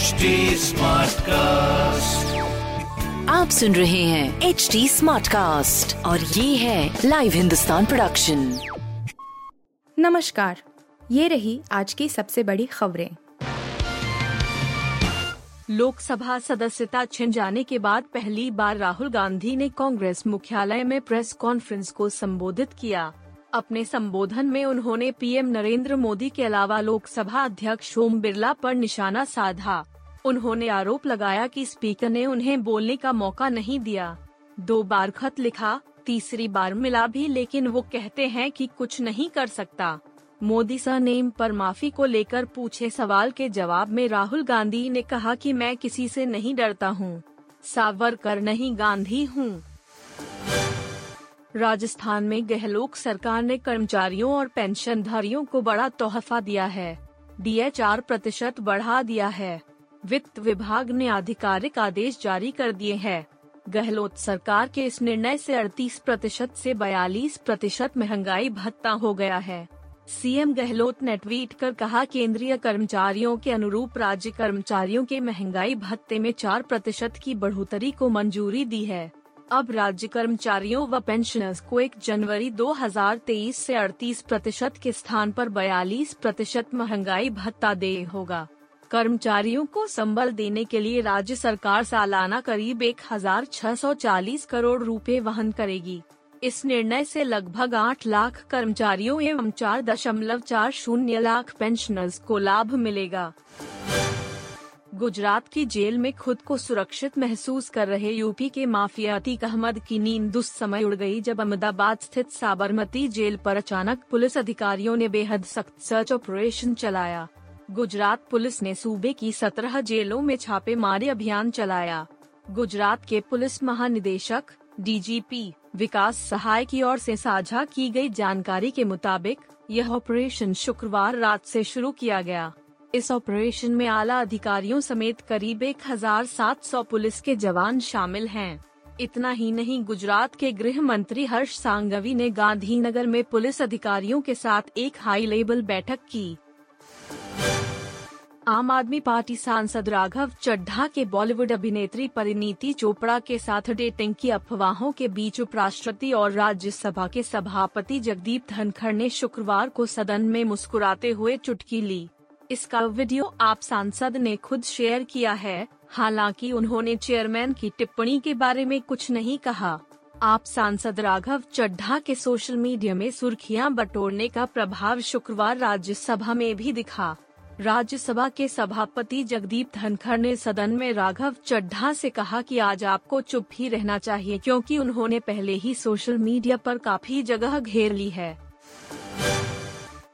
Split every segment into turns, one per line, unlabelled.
HD Smartcast.
आप सुन रहे हैं एच डी स्मार्ट कास्ट और ये है लाइव हिंदुस्तान प्रोडक्शन
नमस्कार ये रही आज की सबसे बड़ी खबरें।
लोकसभा सदस्यता छिन जाने के बाद पहली बार राहुल गांधी ने कांग्रेस मुख्यालय में प्रेस कॉन्फ्रेंस को संबोधित किया। अपने संबोधन में उन्होंने पीएम नरेंद्र मोदी के अलावा लोकसभा अध्यक्ष ओम बिरला पर निशाना साधा। उन्होंने आरोप लगाया कि स्पीकर ने उन्हें बोलने का मौका नहीं दिया। दो बार खत लिखा, तीसरी बार मिला भी, लेकिन वो कहते हैं कि कुछ नहीं कर सकता। मोदी सरनेम पर माफ़ी को लेकर पूछे सवाल के जवाब में राहुल गांधी ने कहा कि मैं किसी से नहीं डरता हूँ। सावरकर, नहीं, गांधी हूँ। राजस्थान में गहलोत सरकार ने कर्मचारियों और पेंशनधारियों को बड़ा तोहफा दिया है। डीए चार प्रतिशत बढ़ा दिया है। वित्त विभाग ने आधिकारिक आदेश जारी कर दिए हैं। गहलोत सरकार के इस निर्णय से 38 प्रतिशत ऐसी बयालीस प्रतिशत महँगाई भत्ता हो गया है। सीएम गहलोत ने ट्वीट कर कहा, केंद्रीय कर्मचारियों के अनुरूप राज्य कर्मचारियों के महँगाई भत्ते में चार प्रतिशत की बढ़ोतरी को मंजूरी दी है। अब राज्य कर्मचारियों व पेंशनर्स को 1 जनवरी 2023 से 38 प्रतिशत के स्थान पर 42 प्रतिशत महँगाई भत्ता दे होगा। कर्मचारियों को संबल देने के लिए राज्य सरकार सालाना करीब 1640 करोड़ रुपए वहन करेगी। इस निर्णय से लगभग 8 लाख कर्मचारियों एवं चार दशमलव चार शून्य लाख पेंशनर्स को लाभ मिलेगा। गुजरात की जेल में खुद को सुरक्षित महसूस कर रहे यूपी के माफिया अतीक अहमद की नींद उस समय उड़ गई जब अहमदाबाद स्थित साबरमती जेल पर अचानक पुलिस अधिकारियों ने बेहद सख्त सर्च ऑपरेशन चलाया। गुजरात पुलिस ने सूबे की सत्रह जेलों में छापेमारी अभियान चलाया। गुजरात के पुलिस महानिदेशक, डीजीपी, विकास सहाय की ओर से साझा की गई जानकारी के मुताबिक, यह ऑपरेशन शुक्रवार रात से शुरू किया गया। इस ऑपरेशन में आला अधिकारियों समेत करीब 1700 पुलिस के जवान शामिल हैं। इतना ही नहीं, गुजरात के गृह मंत्री हर्ष सांगवी ने गांधीनगर में पुलिस अधिकारियों के साथ एक हाई लेवल बैठक की आम आदमी पार्टी सांसद राघव चड्ढा के बॉलीवुड अभिनेत्री परिनीति चोपड़ा के साथ डेटिंग की अफवाहों के बीच उपराष्ट्रपति और राज्यसभा के सभापति जगदीप धनखड़ ने शुक्रवार को सदन में मुस्कुराते हुए चुटकी ली इसका वीडियो आप सांसद ने खुद शेयर किया है, हालाँकि उन्होंने चेयरमैन की टिप्पणी के बारे में कुछ नहीं कहा। आप सांसद राघव चड्ढा के सोशल मीडिया में सुर्खियाँ बटोरने का प्रभाव शुक्रवार राज्यसभा में भी दिखा। राज्यसभा के सभापति जगदीप धनखड़ ने सदन में राघव चड्ढा से कहा कि आज आपको चुप ही रहना चाहिए क्योंकि उन्होंने पहले ही सोशल मीडिया पर काफ़ी जगह घेर ली है।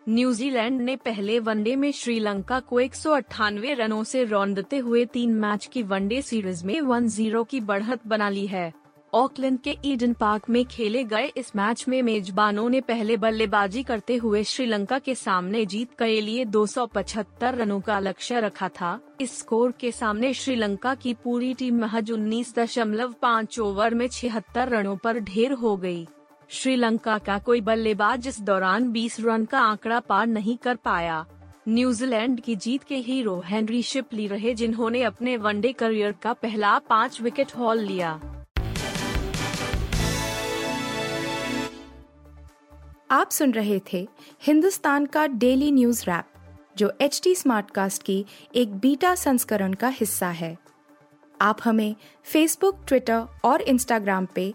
न्यूजीलैंड ने पहले वनडे में श्रीलंका को एक सौ अठानवे रनों से रौंदते हुए तीन मैच की वनडे सीरीज़ में 1-0 की बढ़त बना ली है ऑकलैंड के ईडन पार्क में खेले गए इस मैच में मेजबानों ने पहले बल्लेबाजी करते हुए श्रीलंका के सामने जीत के लिए 275 रनों का लक्ष्य रखा था इस स्कोर के सामने श्रीलंका की पूरी टीम महज उन्नीस दशमलव पाँच ओवर में छिहत्तर रनों पर ढेर हो गई। श्रीलंका का कोई बल्लेबाज इस दौरान 20 रन का आंकड़ा पार नहीं कर पाया। न्यूजीलैंड की जीत के हीरो हेनरी शिपली रहे जिन्होंने अपने वनडे करियर का पहला पाँच विकेट हॉल लिया।
आप सुन रहे थे हिंदुस्तान का डेली न्यूज़ रैप, जो एच टी स्मार्टकास्ट की एक बीटा संस्करण का हिस्सा है। आप हमें फेसबुक ट्विटर और इंस्टाग्राम पे